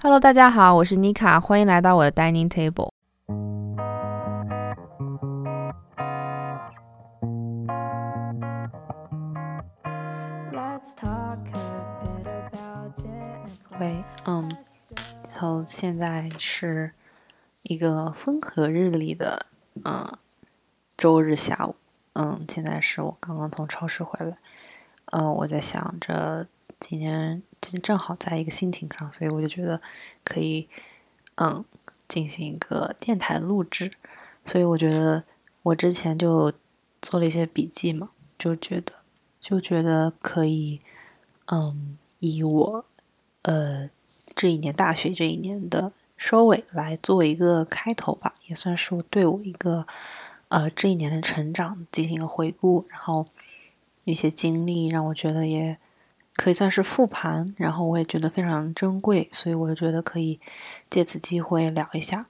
Hello，大家好，我是妮卡，欢迎来到我的 dining table。喂，嗯，从现在是一个风和日丽的嗯周日下午，嗯，现在是我刚刚从超市回来，嗯，我在想着今天。其实正好在一个心情上，所以我就觉得可以，嗯，进行一个电台录制。所以我觉得我之前就做了一些笔记嘛，就觉得就觉得可以，嗯，以我呃这一年大学这一年的收尾来做一个开头吧，也算是对我一个呃这一年的成长进行一个回顾，然后一些经历让我觉得也。可以算是复盘，然后我也觉得非常珍贵，所以我就觉得可以借此机会聊一下。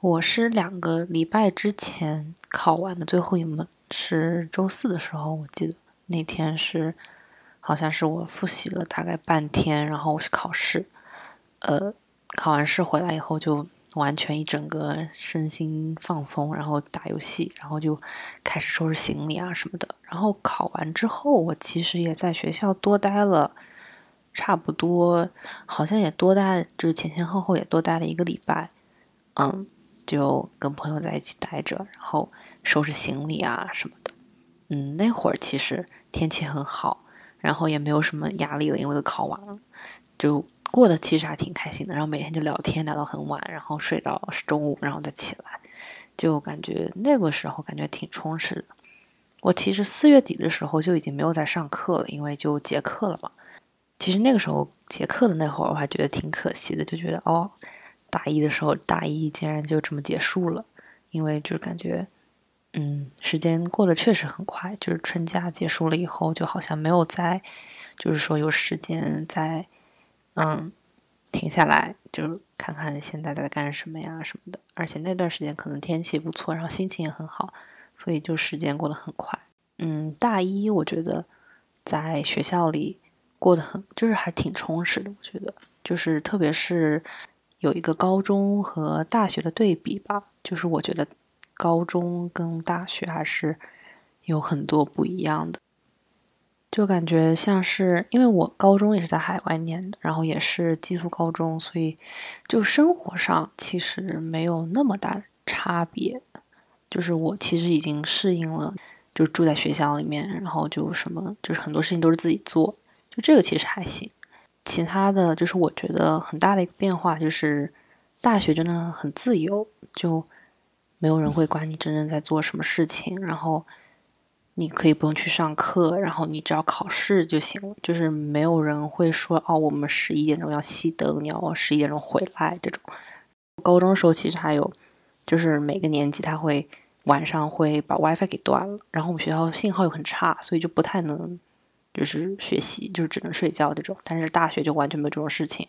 我是两个礼拜之前考完的最后一门，是周四的时候，我记得那天是好像是我复习了大概半天，然后我去考试，呃，考完试回来以后就。完全一整个身心放松，然后打游戏，然后就开始收拾行李啊什么的。然后考完之后，我其实也在学校多待了，差不多好像也多待，就是前前后后也多待了一个礼拜。嗯，就跟朋友在一起待着，然后收拾行李啊什么的。嗯，那会儿其实天气很好，然后也没有什么压力了，因为都考完了，就。过得其实还挺开心的，然后每天就聊天聊到很晚，然后睡到中午，然后再起来，就感觉那个时候感觉挺充实的。我其实四月底的时候就已经没有在上课了，因为就结课了嘛。其实那个时候结课的那会儿，我还觉得挺可惜的，就觉得哦，大一的时候大一竟然就这么结束了，因为就是感觉，嗯，时间过得确实很快，就是春假结束了以后，就好像没有在，就是说有时间在。嗯，停下来就看看现在在干什么呀什么的。而且那段时间可能天气不错，然后心情也很好，所以就时间过得很快。嗯，大一我觉得在学校里过得很，就是还挺充实的。我觉得就是特别是有一个高中和大学的对比吧，就是我觉得高中跟大学还是有很多不一样的。就感觉像是，因为我高中也是在海外念的，然后也是寄宿高中，所以就生活上其实没有那么大差别。就是我其实已经适应了，就住在学校里面，然后就什么，就是很多事情都是自己做，就这个其实还行。其他的就是我觉得很大的一个变化就是，大学真的很自由，就没有人会管你真正在做什么事情，然后。你可以不用去上课，然后你只要考试就行了。就是没有人会说哦，我们十一点钟要熄灯，你要十一点钟回来这种。高中的时候其实还有，就是每个年级他会晚上会把 WiFi 给断了，然后我们学校信号又很差，所以就不太能就是学习，就是只能睡觉这种。但是大学就完全没有这种事情。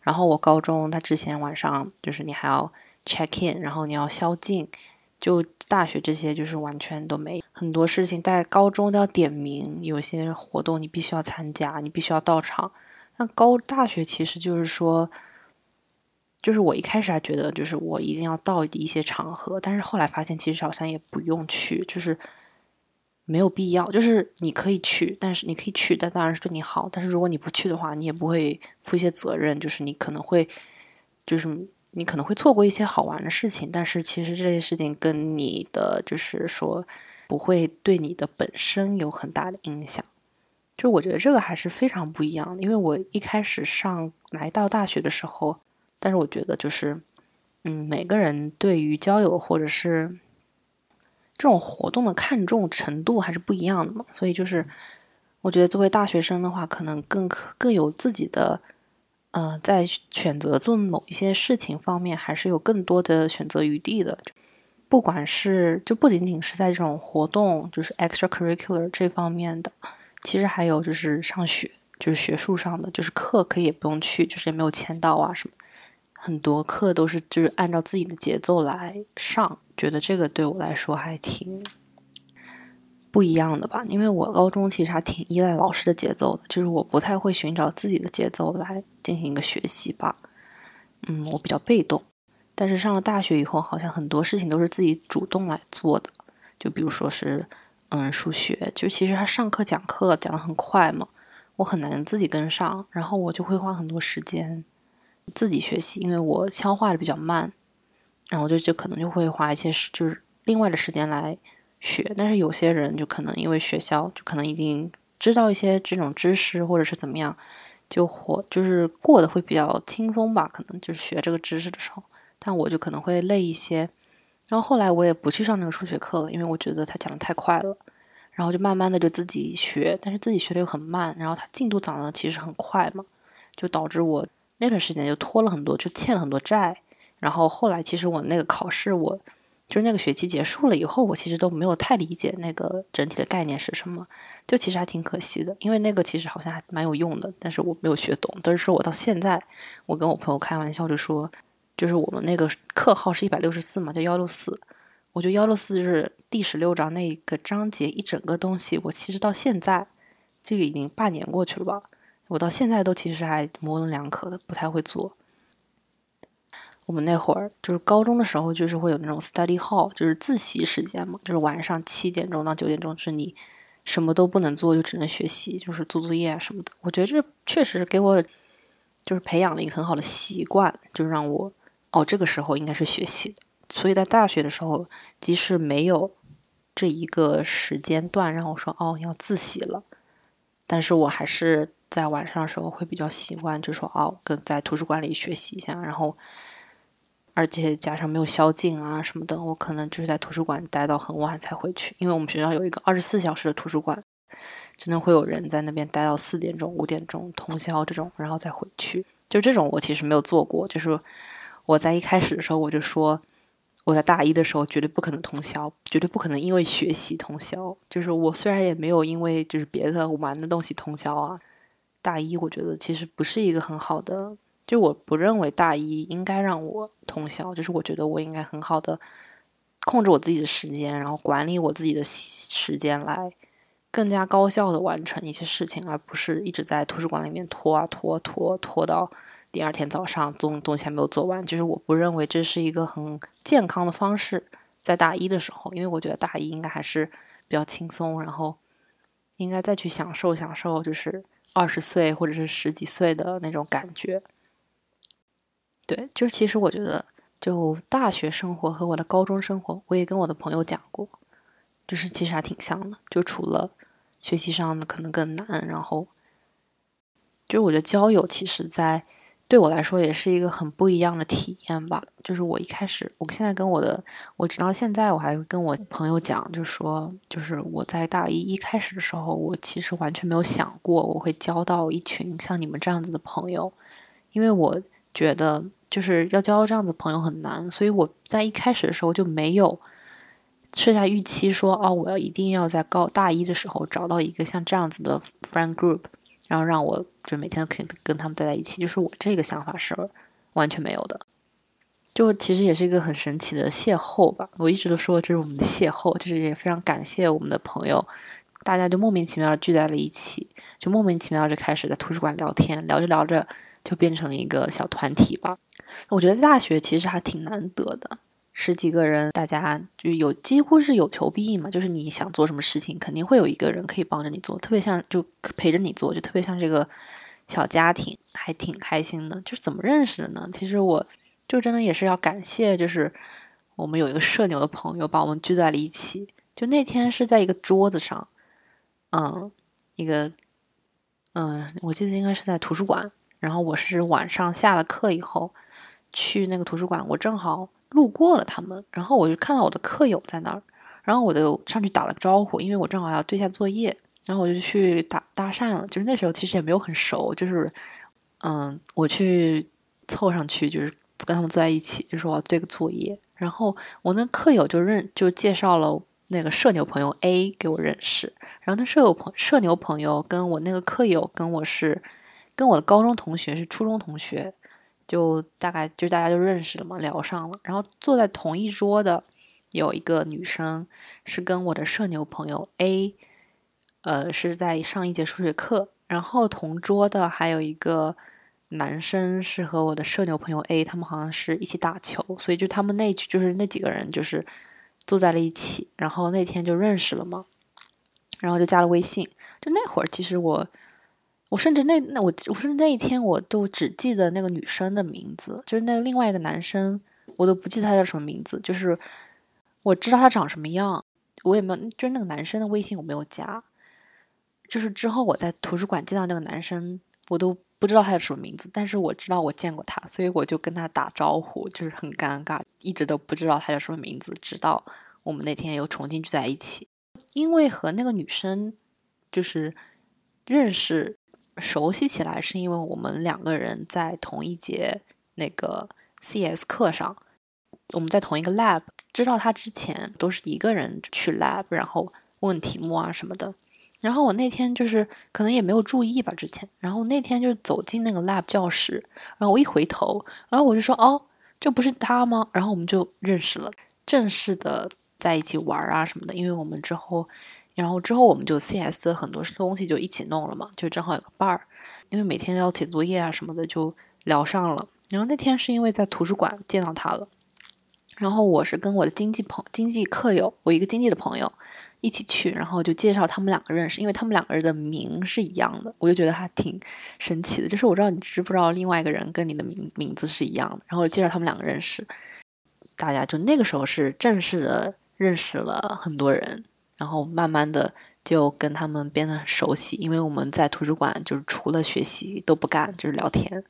然后我高中他之前晚上就是你还要 check in，然后你要宵禁。就大学这些就是完全都没很多事情，在高中都要点名，有些活动你必须要参加，你必须要到场。那高大学其实就是说，就是我一开始还觉得就是我一定要到一些场合，但是后来发现其实好像也不用去，就是没有必要。就是你可以去，但是你可以去，但当然是对你好。但是如果你不去的话，你也不会负一些责任，就是你可能会就是。你可能会错过一些好玩的事情，但是其实这些事情跟你的就是说不会对你的本身有很大的影响。就我觉得这个还是非常不一样的，因为我一开始上来到大学的时候，但是我觉得就是嗯，每个人对于交友或者是这种活动的看重程度还是不一样的嘛，所以就是我觉得作为大学生的话，可能更可更有自己的。呃，在选择做某一些事情方面，还是有更多的选择余地的。不管是就不仅仅是在这种活动，就是 extracurricular 这方面的，其实还有就是上学，就是学术上的，就是课可以也不用去，就是也没有签到啊什么。很多课都是就是按照自己的节奏来上，觉得这个对我来说还挺。不一样的吧，因为我高中其实还挺依赖老师的节奏的，就是我不太会寻找自己的节奏来进行一个学习吧。嗯，我比较被动。但是上了大学以后，好像很多事情都是自己主动来做的。就比如说是，嗯，数学，就其实他上课讲课讲的很快嘛，我很难自己跟上，然后我就会花很多时间自己学习，因为我消化的比较慢，然后就就可能就会花一些时，就是另外的时间来学。但是有些人就可能因为学校就可能已经知道一些这种知识，或者是怎么样，就活就是过得会比较轻松吧，可能就是学这个知识的时候。但我就可能会累一些，然后后来我也不去上那个数学课了，因为我觉得他讲的太快了，然后就慢慢的就自己学，但是自己学的又很慢，然后他进度涨的其实很快嘛，就导致我那段时间就拖了很多，就欠了很多债，然后后来其实我那个考试，我就是那个学期结束了以后，我其实都没有太理解那个整体的概念是什么，就其实还挺可惜的，因为那个其实好像还蛮有用的，但是我没有学懂，但是我到现在，我跟我朋友开玩笑就说。就是我们那个课号是一百六十四嘛，叫幺六四。我觉得幺六四是第十六章那个章节一整个东西。我其实到现在，这个已经半年过去了吧，我到现在都其实还模棱两可的，不太会做。我们那会儿就是高中的时候，就是会有那种 study hall，就是自习时间嘛，就是晚上七点钟到九点钟，是你什么都不能做，就只能学习，就是做作业啊什么的。我觉得这确实给我就是培养了一个很好的习惯，就让我。哦，这个时候应该是学习的，所以在大学的时候，即使没有这一个时间段让我说哦要自习了，但是我还是在晚上的时候会比较习惯，就说哦跟在图书馆里学习一下，然后而且加上没有宵禁啊什么的，我可能就是在图书馆待到很晚才回去，因为我们学校有一个二十四小时的图书馆，真的会有人在那边待到四点钟、五点钟通宵这种，然后再回去，就这种我其实没有做过，就是。我在一开始的时候我就说，我在大一的时候绝对不可能通宵，绝对不可能因为学习通宵。就是我虽然也没有因为就是别的玩的东西通宵啊，大一我觉得其实不是一个很好的，就我不认为大一应该让我通宵。就是我觉得我应该很好的控制我自己的时间，然后管理我自己的时间来更加高效的完成一些事情，而不是一直在图书馆里面拖啊拖拖拖到。第二天早上东东西还没有做完，就是我不认为这是一个很健康的方式。在大一的时候，因为我觉得大一应该还是比较轻松，然后应该再去享受享受，就是二十岁或者是十几岁的那种感觉。对，就是其实我觉得，就大学生活和我的高中生活，我也跟我的朋友讲过，就是其实还挺像的。就除了学习上的可能更难，然后就是我觉得交友，其实在。对我来说也是一个很不一样的体验吧。就是我一开始，我现在跟我的，我直到现在我还跟我朋友讲，就说，就是我在大一一开始的时候，我其实完全没有想过我会交到一群像你们这样子的朋友，因为我觉得就是要交这样子朋友很难，所以我在一开始的时候就没有设下预期，说哦，我要一定要在高大一的时候找到一个像这样子的 friend group。然后让我就每天都可以跟他们待在一起，就是我这个想法是完全没有的。就其实也是一个很神奇的邂逅吧。我一直都说这是我们的邂逅，就是也非常感谢我们的朋友，大家就莫名其妙的聚在了一起，就莫名其妙就开始在图书馆聊天，聊着聊着就变成了一个小团体吧。我觉得大学其实还挺难得的。十几个人，大家就有几乎是有求必应嘛，就是你想做什么事情，肯定会有一个人可以帮着你做，特别像就陪着你做，就特别像这个小家庭，还挺开心的。就是怎么认识的呢？其实我就真的也是要感谢，就是我们有一个社牛的朋友把我们聚在了一起。就那天是在一个桌子上，嗯，一个嗯，我记得应该是在图书馆。然后我是晚上下了课以后去那个图书馆，我正好。路过了他们，然后我就看到我的课友在那儿，然后我就上去打了个招呼，因为我正好要对下作业，然后我就去打搭讪了。就是那时候其实也没有很熟，就是嗯，我去凑上去，就是跟他们坐在一起，就说我要对个作业。然后我那课友就认就介绍了那个社牛朋友 A 给我认识，然后那社友朋社牛朋友跟我那个课友跟我是跟我的高中同学是初中同学。就大概就大家就认识了嘛，聊上了。然后坐在同一桌的有一个女生，是跟我的社牛朋友 A，呃，是在上一节数学课。然后同桌的还有一个男生是和我的社牛朋友 A，他们好像是一起打球，所以就他们那就是那几个人就是坐在了一起，然后那天就认识了嘛，然后就加了微信。就那会儿，其实我我甚至那那我我甚至那一天我都只记得那个女生的名字，就是那个另外一个男生我都不记得他叫什么名字，就是我知道他长什么样，我也没有，就是那个男生的微信我没有加。就是之后我在图书馆见到那个男生，我都不知道他叫什么名字，但是我知道我见过他，所以我就跟他打招呼，就是很尴尬，一直都不知道他叫什么名字，直到我们那天又重新聚在一起。因为和那个女生就是认识、熟悉起来，是因为我们两个人在同一节那个 CS 课上，我们在同一个 lab。知道他之前都是一个人去 lab，然后问题目啊什么的。然后我那天就是可能也没有注意吧，之前。然后那天就走进那个 lab 教室，然后我一回头，然后我就说：“哦，这不是他吗？”然后我们就认识了，正式的在一起玩啊什么的。因为我们之后，然后之后我们就 CS 的很多东西就一起弄了嘛，就正好有个伴儿。因为每天要写作业啊什么的，就聊上了。然后那天是因为在图书馆见到他了，然后我是跟我的经济朋经济课友，我一个经济的朋友。一起去，然后就介绍他们两个认识，因为他们两个人的名是一样的，我就觉得还挺神奇的。就是我知道你知不知道另外一个人跟你的名名字是一样的，然后介绍他们两个认识，大家就那个时候是正式的认识了很多人，然后慢慢的就跟他们变得很熟悉，因为我们在图书馆就是除了学习都不干，就是聊天，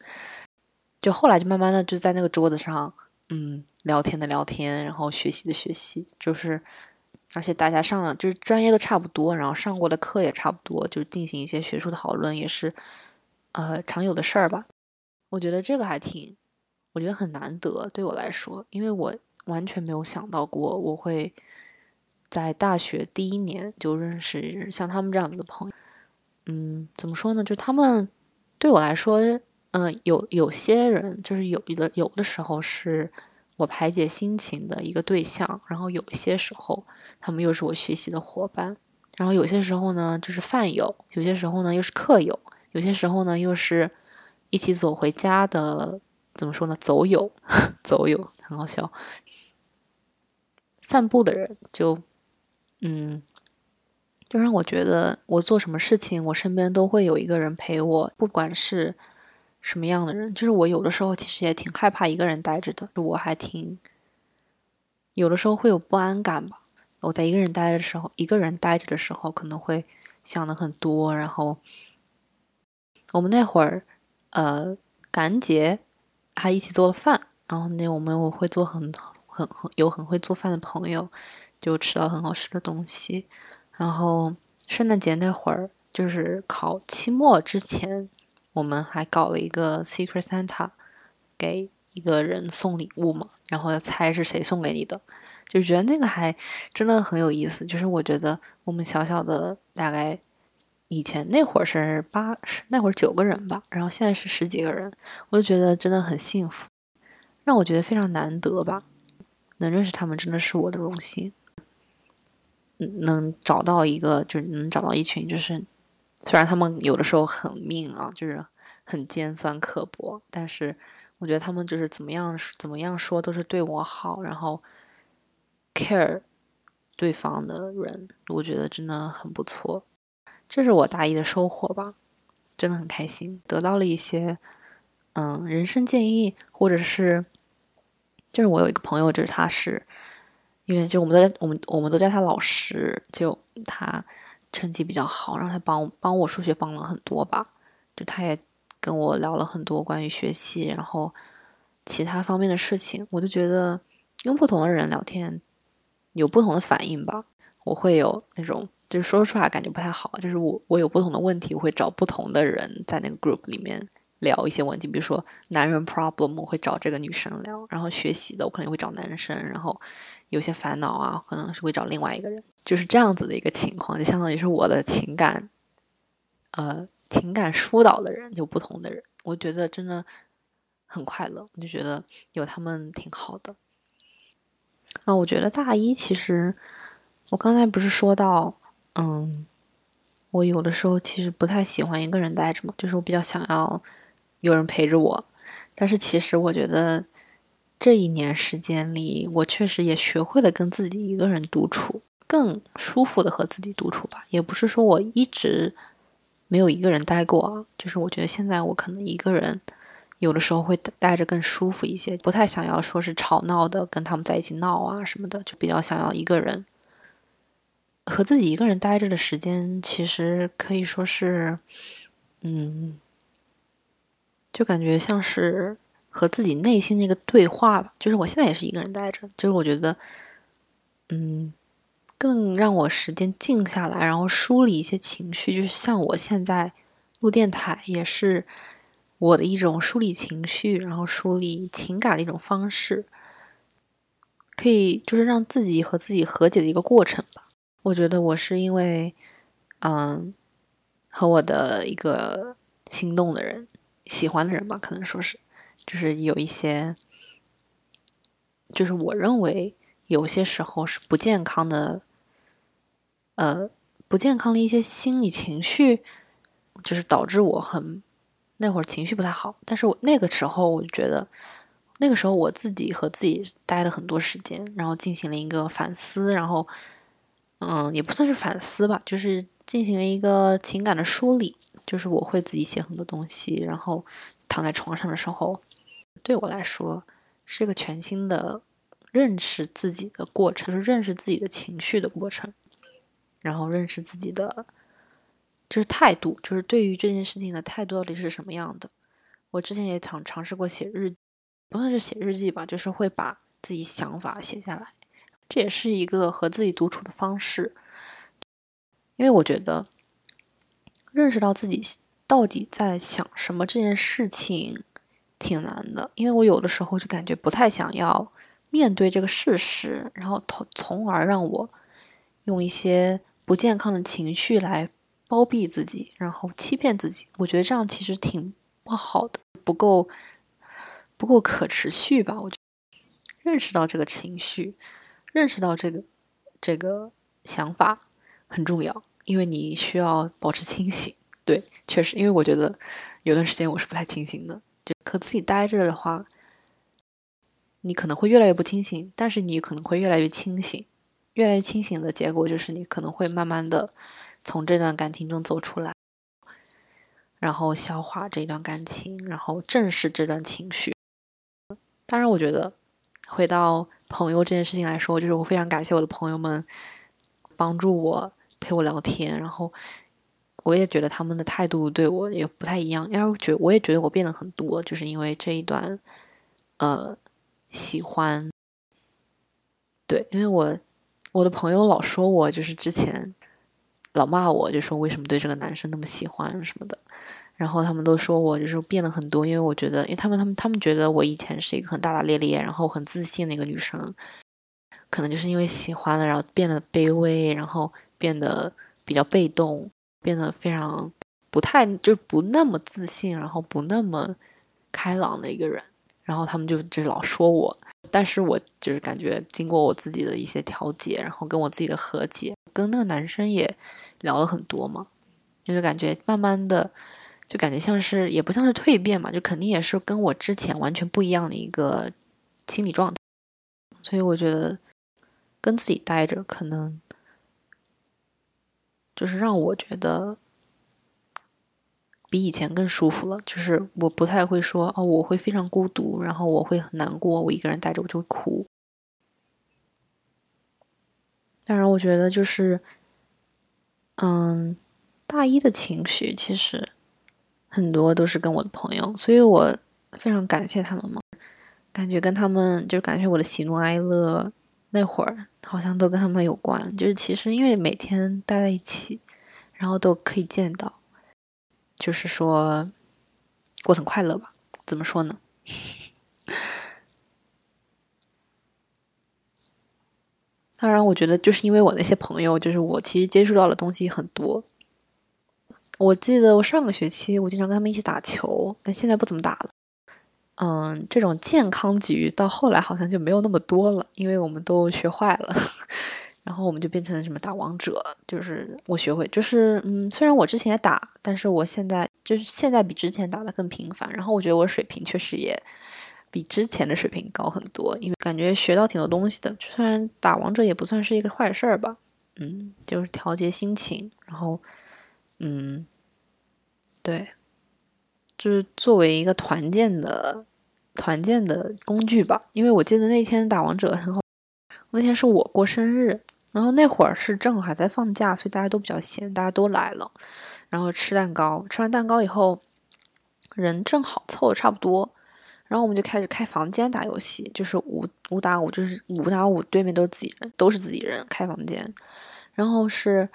就后来就慢慢的就在那个桌子上，嗯，聊天的聊天，然后学习的学习，就是。而且大家上了就是专业都差不多，然后上过的课也差不多，就进行一些学术讨论也是，呃，常有的事儿吧。我觉得这个还挺，我觉得很难得对我来说，因为我完全没有想到过我会在大学第一年就认识像他们这样子的朋友。嗯，怎么说呢？就他们对我来说，嗯，有有些人就是有的有的时候是我排解心情的一个对象，然后有些时候。他们又是我学习的伙伴，然后有些时候呢就是饭友，有些时候呢又是客友，有些时候呢又是一起走回家的，怎么说呢？走友，走友很好笑。散步的人就，嗯，就让我觉得我做什么事情，我身边都会有一个人陪我，不管是什么样的人。就是我有的时候其实也挺害怕一个人待着的，我还挺有的时候会有不安感吧。我在一个人待的时候，一个人待着的时候，可能会想的很多。然后我们那会儿，呃，感恩节还一起做了饭。然后那我们我会做很很很有很会做饭的朋友，就吃到很好吃的东西。然后圣诞节那会儿，就是考期末之前，我们还搞了一个 Secret Santa，给一个人送礼物嘛，然后要猜是谁送给你的。就觉得那个还真的很有意思，就是我觉得我们小小的大概以前那会儿是八，那会儿九个人吧，然后现在是十几个人，我就觉得真的很幸福，让我觉得非常难得吧。能认识他们真的是我的荣幸，能找到一个就是能找到一群，就是虽然他们有的时候很命啊，就是很尖酸刻薄，但是我觉得他们就是怎么样怎么样说都是对我好，然后。care 对方的人，我觉得真的很不错，这是我大一的收获吧，真的很开心，得到了一些嗯人生建议，或者是就是我有一个朋友，就是他是因为就我们都我们我们都叫他老师，就他成绩比较好，然后他帮帮我数学帮了很多吧，就他也跟我聊了很多关于学习，然后其他方面的事情，我就觉得跟不同的人聊天。有不同的反应吧，我会有那种就是说出来感觉不太好，就是我我有不同的问题，我会找不同的人在那个 group 里面聊一些问题，比如说男人 problem 我会找这个女生聊，然后学习的我可能会找男生，然后有些烦恼啊可能是会找另外一个人，就是这样子的一个情况，就相当于是我的情感，呃情感疏导的人，有不同的人，我觉得真的很快乐，我就觉得有他们挺好的。啊，我觉得大一其实，我刚才不是说到，嗯，我有的时候其实不太喜欢一个人待着嘛，就是我比较想要有人陪着我。但是其实我觉得这一年时间里，我确实也学会了跟自己一个人独处，更舒服的和自己独处吧。也不是说我一直没有一个人待过啊，就是我觉得现在我可能一个人。有的时候会待着更舒服一些，不太想要说是吵闹的跟他们在一起闹啊什么的，就比较想要一个人和自己一个人待着的时间，其实可以说是，嗯，就感觉像是和自己内心的一个对话吧。就是我现在也是一个人待着，就是我觉得，嗯，更让我时间静下来，然后梳理一些情绪，就是像我现在录电台也是。我的一种梳理情绪，然后梳理情感的一种方式，可以就是让自己和自己和解的一个过程吧。我觉得我是因为，嗯，和我的一个心动的人、喜欢的人吧，可能说是，就是有一些，就是我认为有些时候是不健康的，呃，不健康的一些心理情绪，就是导致我很。那会儿情绪不太好，但是我那个时候我就觉得，那个时候我自己和自己待了很多时间，然后进行了一个反思，然后，嗯，也不算是反思吧，就是进行了一个情感的梳理，就是我会自己写很多东西，然后躺在床上的时候，对我来说是一个全新的认识自己的过程，就是认识自己的情绪的过程，然后认识自己的。就是态度，就是对于这件事情的态度到底是什么样的？我之前也尝尝试过写日，不算是写日记吧，就是会把自己想法写下来，这也是一个和自己独处的方式。因为我觉得认识到自己到底在想什么这件事情挺难的，因为我有的时候就感觉不太想要面对这个事实，然后从从而让我用一些不健康的情绪来。包庇自己，然后欺骗自己，我觉得这样其实挺不好的，不够不够可持续吧？我觉认识到这个情绪，认识到这个这个想法很重要，因为你需要保持清醒。对，确实，因为我觉得有段时间我是不太清醒的，就和自己待着的话，你可能会越来越不清醒，但是你可能会越来越清醒，越来越清醒的结果就是你可能会慢慢的。从这段感情中走出来，然后消化这段感情，然后正视这段情绪。当然，我觉得回到朋友这件事情来说，就是我非常感谢我的朋友们帮助我、陪我聊天，然后我也觉得他们的态度对我也不太一样。因为我觉我也觉得我变得很多，就是因为这一段呃喜欢。对，因为我我的朋友老说我就是之前。老骂我，就说为什么对这个男生那么喜欢什么的，然后他们都说我就是变了很多，因为我觉得，因为他们他们他们觉得我以前是一个很大大咧咧，然后很自信的一个女生，可能就是因为喜欢了，然后变得卑微，然后变得比较被动，变得非常不太就不那么自信，然后不那么开朗的一个人，然后他们就就老说我，但是我就是感觉经过我自己的一些调节，然后跟我自己的和解，跟那个男生也。聊了很多嘛，就是感觉慢慢的，就感觉像是也不像是蜕变嘛，就肯定也是跟我之前完全不一样的一个心理状态。所以我觉得跟自己待着，可能就是让我觉得比以前更舒服了。就是我不太会说哦，我会非常孤独，然后我会很难过，我一个人待着我就会哭。当然，我觉得就是。嗯，大一的情绪其实很多都是跟我的朋友，所以我非常感谢他们嘛。感觉跟他们，就感觉我的喜怒哀乐那会儿好像都跟他们有关。就是其实因为每天待在一起，然后都可以见到，就是说过很快乐吧？怎么说呢？当然，我觉得就是因为我那些朋友，就是我其实接触到的东西很多。我记得我上个学期我经常跟他们一起打球，但现在不怎么打了。嗯，这种健康局到后来好像就没有那么多了，因为我们都学坏了。然后我们就变成了什么打王者，就是我学会，就是嗯，虽然我之前也打，但是我现在就是现在比之前打的更频繁。然后我觉得我水平确实也比之前的水平高很多，因为感觉学到挺多东西的。虽然打王者也不算是一个坏事儿吧，嗯，就是调节心情，然后，嗯，对，就是作为一个团建的团建的工具吧。因为我记得那天打王者很好，那天是我过生日。然后那会儿是正好还在放假，所以大家都比较闲，大家都来了，然后吃蛋糕。吃完蛋糕以后，人正好凑的差不多，然后我们就开始开房间打游戏，就是五五打五，就是五打五，对面都是自己人，都是自己人开房间。然后是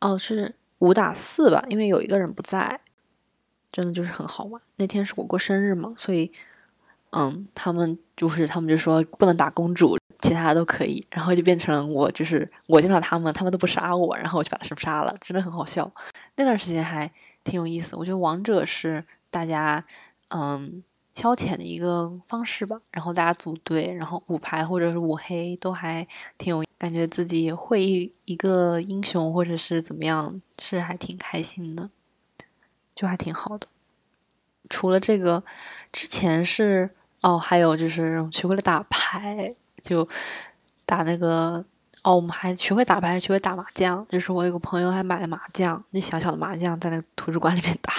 哦，是五打四吧，因为有一个人不在，真的就是很好玩。那天是我过生日嘛，所以嗯，他们就是他们就说不能打公主。其他都可以，然后就变成我，就是我见到他们，他们都不杀我，然后我就把他们杀了，真的很好笑。那段时间还挺有意思，我觉得王者是大家嗯消遣的一个方式吧。然后大家组队，然后五排或者是五黑都还挺有感觉，自己会一一个英雄或者是怎么样，是还挺开心的，就还挺好的。除了这个，之前是哦，还有就是学会了打牌。就打那个哦，我们还学会打牌，学会打麻将。就是我有个朋友还买了麻将，那小小的麻将在那个图书馆里面打，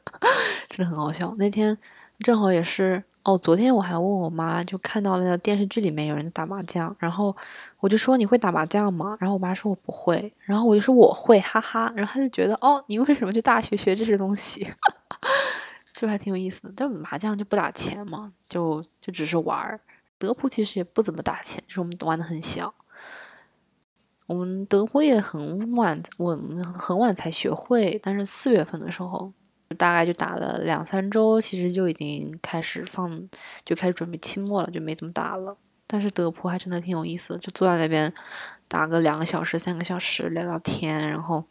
真的很好笑。那天正好也是哦，昨天我还问我妈，就看到那个电视剧里面有人打麻将，然后我就说你会打麻将吗？然后我妈说我不会，然后我就说我会，哈哈。然后她就觉得哦，你为什么去大学学这些东西？就还挺有意思的。但麻将就不打钱嘛，就就只是玩儿。德扑其实也不怎么打钱，就是我们玩的很小。我们德扑也很晚，我们很晚才学会。但是四月份的时候，大概就打了两三周，其实就已经开始放，就开始准备期末了，就没怎么打了。但是德扑还真的挺有意思的，就坐在那边打个两个小时、三个小时，聊聊天，然后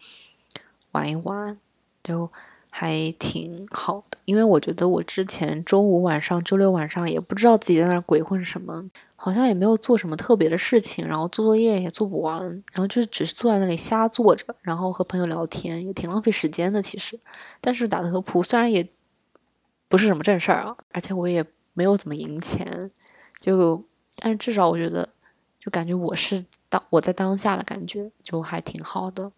玩一玩，就。还挺好的，因为我觉得我之前周五晚上、周六晚上也不知道自己在那儿鬼混什么，好像也没有做什么特别的事情，然后做作业也做不完，然后就只是坐在那里瞎坐着，然后和朋友聊天，也挺浪费时间的。其实，但是打德扑虽然也不是什么正事儿啊，而且我也没有怎么赢钱，就但是至少我觉得，就感觉我是当我在当下的感觉就还挺好的。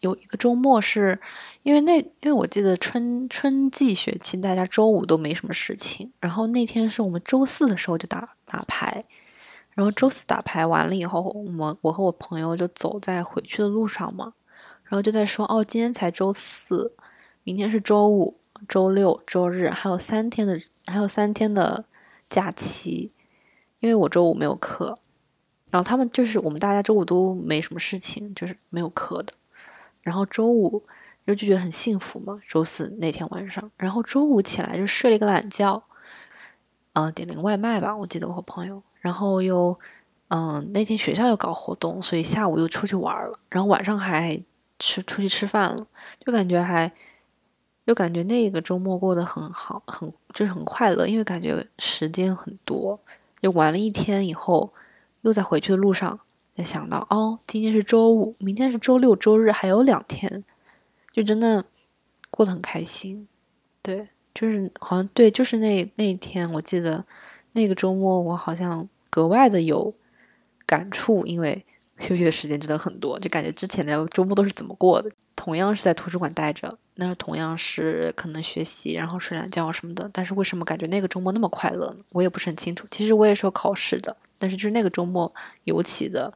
有一个周末是，因为那因为我记得春春季学期大家周五都没什么事情，然后那天是我们周四的时候就打打牌，然后周四打牌完了以后，我们我和我朋友就走在回去的路上嘛，然后就在说哦，今天才周四，明天是周五、周六、周日，还有三天的还有三天的假期，因为我周五没有课，然后他们就是我们大家周五都没什么事情，就是没有课的。然后周五就就觉得很幸福嘛。周四那天晚上，然后周五起来就睡了一个懒觉，嗯，点了个外卖吧。我记得我和朋友，然后又嗯，那天学校又搞活动，所以下午又出去玩了。然后晚上还吃出去吃饭了，就感觉还就感觉那个周末过得很好，很就是很快乐，因为感觉时间很多。就玩了一天以后，又在回去的路上。就想到哦，今天是周五，明天是周六、周日，还有两天，就真的过得很开心。对，就是好像对，就是那那一天，我记得那个周末，我好像格外的有感触，因为 休息的时间真的很多，就感觉之前的周末都是怎么过的？同样是在图书馆待着，那同样是可能学习，然后睡懒觉什么的，但是为什么感觉那个周末那么快乐呢？我也不是很清楚。其实我也是有考试的，但是就是那个周末尤其的。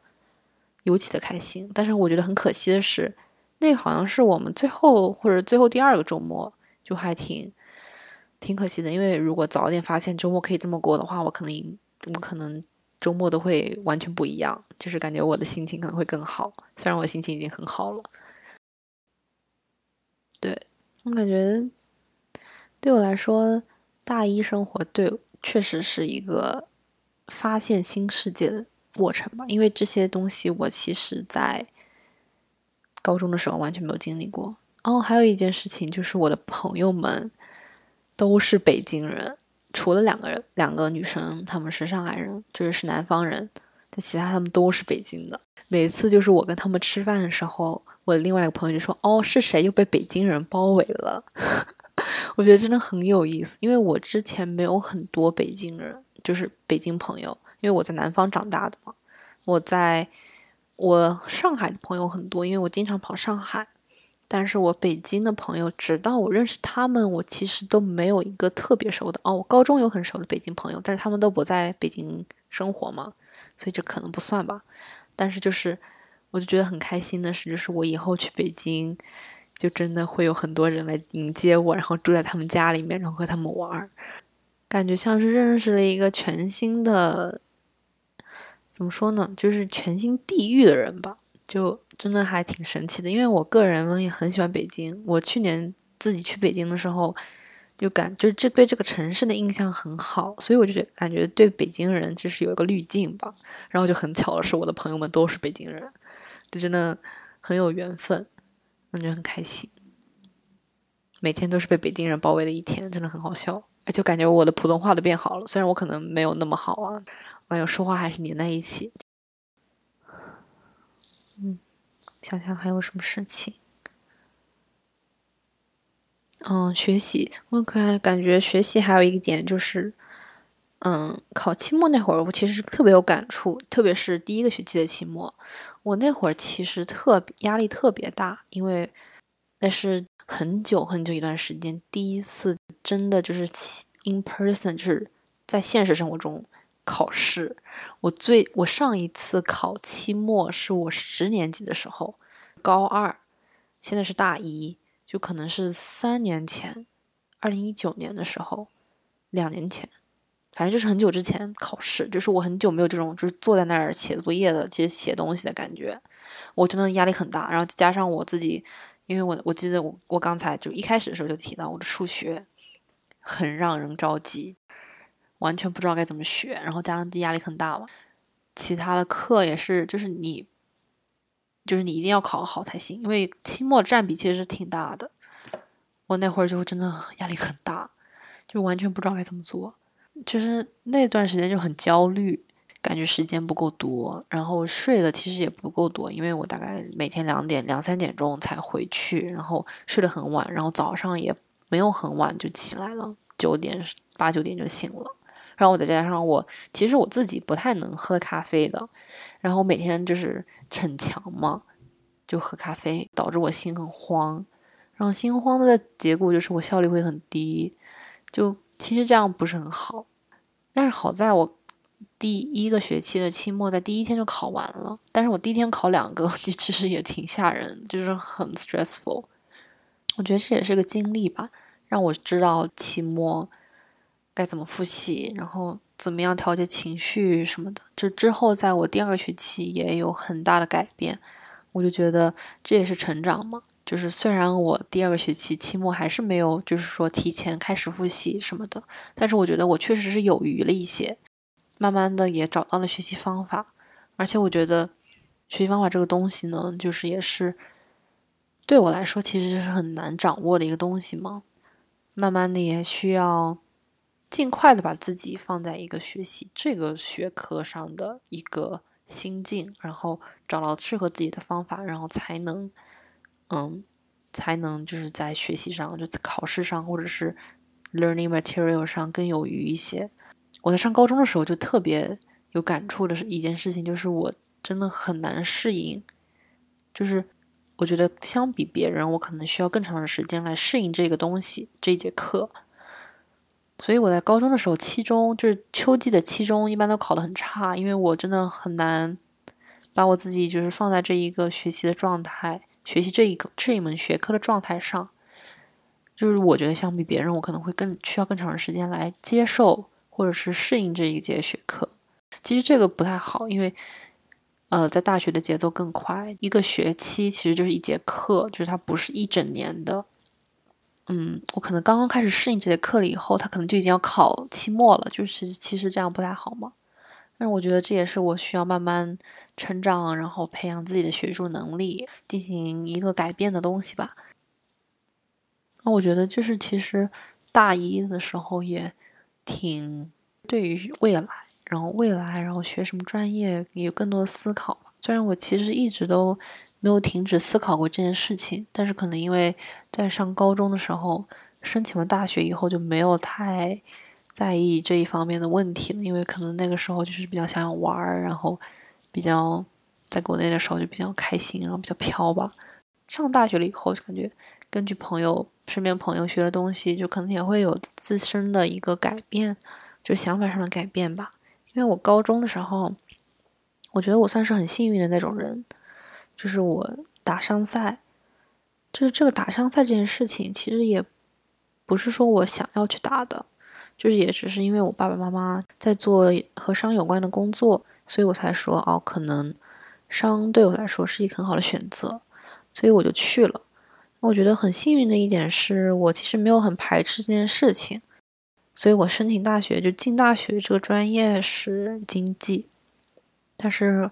尤其的开心，但是我觉得很可惜的是，那好像是我们最后或者最后第二个周末，就还挺挺可惜的。因为如果早点发现周末可以这么过的话，我可能我可能周末都会完全不一样，就是感觉我的心情可能会更好。虽然我心情已经很好了，对我感觉对我来说，大一生活对确实是一个发现新世界的。过程吧，因为这些东西我其实在高中的时候完全没有经历过。哦，还有一件事情就是我的朋友们都是北京人，除了两个人，两个女生，她们是上海人，就是是南方人，就其他他们都是北京的。每次就是我跟他们吃饭的时候，我的另外一个朋友就说：“哦，是谁又被北京人包围了？” 我觉得真的很有意思，因为我之前没有很多北京人，就是北京朋友，因为我在南方长大的嘛。我在我上海的朋友很多，因为我经常跑上海。但是我北京的朋友，直到我认识他们，我其实都没有一个特别熟的哦。我高中有很熟的北京朋友，但是他们都不在北京生活嘛，所以这可能不算吧。但是就是，我就觉得很开心的是，就是我以后去北京，就真的会有很多人来迎接我，然后住在他们家里面，然后和他们玩儿，感觉像是认识了一个全新的，怎么说呢，就是全新地域的人吧，就。真的还挺神奇的，因为我个人也很喜欢北京。我去年自己去北京的时候，就感就这对这个城市的印象很好，所以我就觉感觉对北京人就是有一个滤镜吧。然后就很巧的是，我的朋友们都是北京人，就真的很有缘分，感觉很开心。每天都是被北京人包围的一天，真的很好笑。就感觉我的普通话都变好了，虽然我可能没有那么好啊，哎呦，说话还是连在一起。嗯。想想还有什么事情？嗯，学习，我可能感觉学习还有一个点就是，嗯，考期末那会儿，我其实特别有感触，特别是第一个学期的期末，我那会儿其实特压力特别大，因为那是很久很久一段时间，第一次真的就是 in person，就是在现实生活中。考试，我最我上一次考期末是我十年级的时候，高二，现在是大一，就可能是三年前，二零一九年的时候，两年前，反正就是很久之前考试，就是我很久没有这种就是坐在那儿写作业的，其实写东西的感觉，我真的压力很大，然后加上我自己，因为我我记得我我刚才就一开始的时候就提到我的数学很让人着急。完全不知道该怎么学，然后加上压力很大嘛。其他的课也是，就是你，就是你一定要考好才行，因为期末占比其实是挺大的。我那会儿就真的压力很大，就完全不知道该怎么做。就是那段时间就很焦虑，感觉时间不够多，然后睡的其实也不够多，因为我大概每天两点两三点钟才回去，然后睡得很晚，然后早上也没有很晚就起来了，九点八九点就醒了。然后我再加上我，其实我自己不太能喝咖啡的，然后每天就是逞强嘛，就喝咖啡，导致我心很慌，然后心慌的结果就是我效率会很低，就其实这样不是很好。但是好在我第一个学期的期末在第一天就考完了，但是我第一天考两个，其实也挺吓人，就是很 stressful。我觉得这也是个经历吧，让我知道期末。该怎么复习，然后怎么样调节情绪什么的，这之后在我第二个学期也有很大的改变，我就觉得这也是成长嘛。就是虽然我第二个学期期末还是没有，就是说提前开始复习什么的，但是我觉得我确实是有余了一些，慢慢的也找到了学习方法，而且我觉得学习方法这个东西呢，就是也是对我来说其实是很难掌握的一个东西嘛，慢慢的也需要。尽快的把自己放在一个学习这个学科上的一个心境，然后找到适合自己的方法，然后才能，嗯，才能就是在学习上，就在考试上或者是 learning material 上更有余一些。我在上高中的时候就特别有感触的是一件事情，就是我真的很难适应，就是我觉得相比别人，我可能需要更长的时间来适应这个东西这节课。所以我在高中的时候，期中就是秋季的期中，一般都考得很差，因为我真的很难把我自己就是放在这一个学习的状态，学习这一个这一门学科的状态上。就是我觉得相比别人，我可能会更需要更长的时间来接受或者是适应这一节学科。其实这个不太好，因为呃，在大学的节奏更快，一个学期其实就是一节课，就是它不是一整年的。嗯，我可能刚刚开始适应这节课了以后，他可能就已经要考期末了，就是其实这样不太好嘛。但是我觉得这也是我需要慢慢成长，然后培养自己的学术能力，进行一个改变的东西吧。那我觉得就是其实大一的时候也挺对于未来，然后未来然后学什么专业也有更多的思考。虽然我其实一直都没有停止思考过这件事情。但是可能因为在上高中的时候申请了大学以后，就没有太在意这一方面的问题了，因为可能那个时候就是比较想要玩儿，然后比较在国内的时候就比较开心，然后比较飘吧。上大学了以后，就感觉根据朋友身边朋友学的东西，就可能也会有自身的一个改变，就想法上的改变吧。因为我高中的时候，我觉得我算是很幸运的那种人，就是我打商赛，就是这个打商赛这件事情，其实也不是说我想要去打的，就是也只是因为我爸爸妈妈在做和商有关的工作，所以我才说哦，可能商对我来说是一个很好的选择。所以我就去了。我觉得很幸运的一点是我其实没有很排斥这件事情，所以我申请大学就进大学这个专业是经济，但是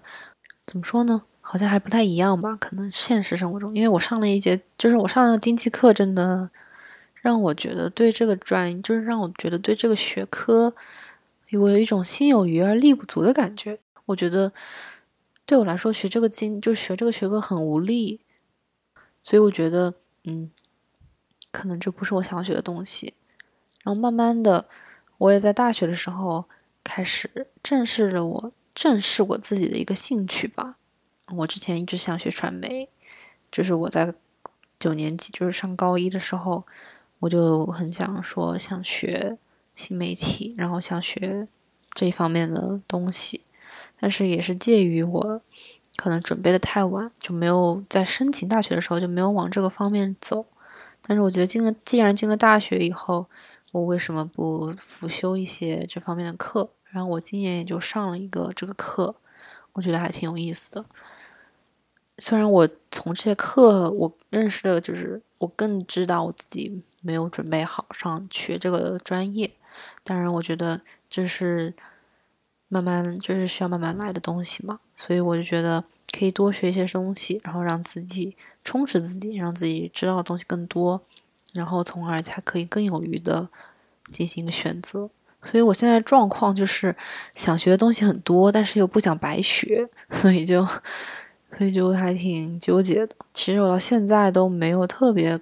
怎么说呢，好像还不太一样吧？可能现实生活中，因为我上了一节，就是我上了经济课，真的让我觉得对这个专，就是让我觉得对这个学科，我有一种心有余而力不足的感觉。我觉得对我来说学这个经，就学这个学科很无力。所以我觉得，嗯，可能这不是我想要学的东西。然后慢慢的，我也在大学的时候开始正视了我正视我自己的一个兴趣吧。我之前一直想学传媒，就是我在九年级，就是上高一的时候，我就很想说想学新媒体，然后想学这一方面的东西。但是也是介于我。可能准备的太晚，就没有在申请大学的时候就没有往这个方面走。但是我觉得进了，既然进了大学以后，我为什么不辅修一些这方面的课？然后我今年也就上了一个这个课，我觉得还挺有意思的。虽然我从这些课我认识的，就是我更知道我自己没有准备好上学这个专业。当然，我觉得这是。慢慢就是需要慢慢来的东西嘛，所以我就觉得可以多学一些东西，然后让自己充实自己，让自己知道的东西更多，然后从而才可以更有余的进行选择。所以我现在状况就是想学的东西很多，但是又不想白学，所以就所以就还挺纠结的。其实我到现在都没有特别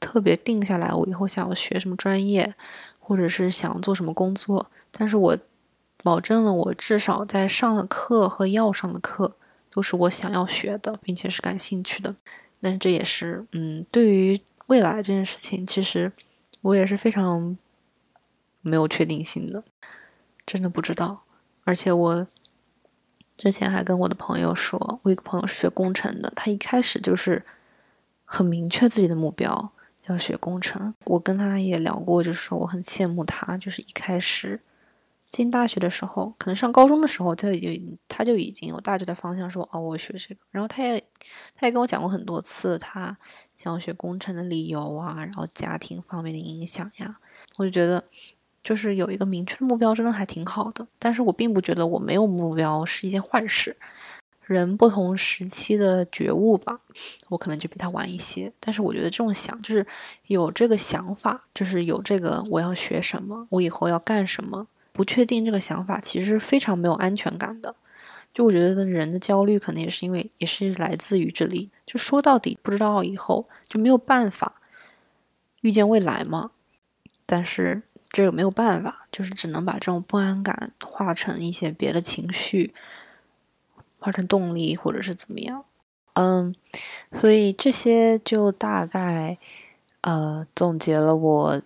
特别定下来，我以后想要学什么专业，或者是想做什么工作，但是我。保证了我至少在上的课和要上的课都是我想要学的，并且是感兴趣的。但是这也是，嗯，对于未来这件事情，其实我也是非常没有确定性的，真的不知道。而且我之前还跟我的朋友说，我一个朋友是学工程的，他一开始就是很明确自己的目标要学工程。我跟他也聊过，就是说我很羡慕他，就是一开始。进大学的时候，可能上高中的时候，他已经他就已经有大致的方向，说哦，我学这个。然后他也他也跟我讲过很多次，他想要学工程的理由啊，然后家庭方面的影响呀。我就觉得，就是有一个明确的目标，真的还挺好的。但是我并不觉得我没有目标是一件坏事。人不同时期的觉悟吧，我可能就比他晚一些。但是我觉得这种想，就是有这个想法，就是有这个我要学什么，我以后要干什么。不确定这个想法其实是非常没有安全感的，就我觉得人的焦虑可能也是因为也是来自于这里。就说到底，不知道以后就没有办法预见未来嘛。但是这个没有办法，就是只能把这种不安感化成一些别的情绪，化成动力或者是怎么样。嗯，所以这些就大概呃总结了我。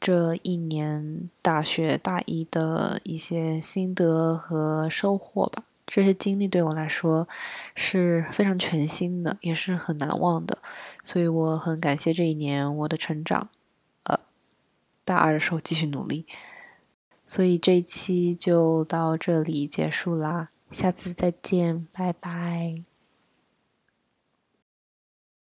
这一年大学大一的一些心得和收获吧，这些经历对我来说是非常全新的，也是很难忘的，所以我很感谢这一年我的成长。大二的时候继续努力，所以这一期就到这里结束啦，下次再见，拜拜。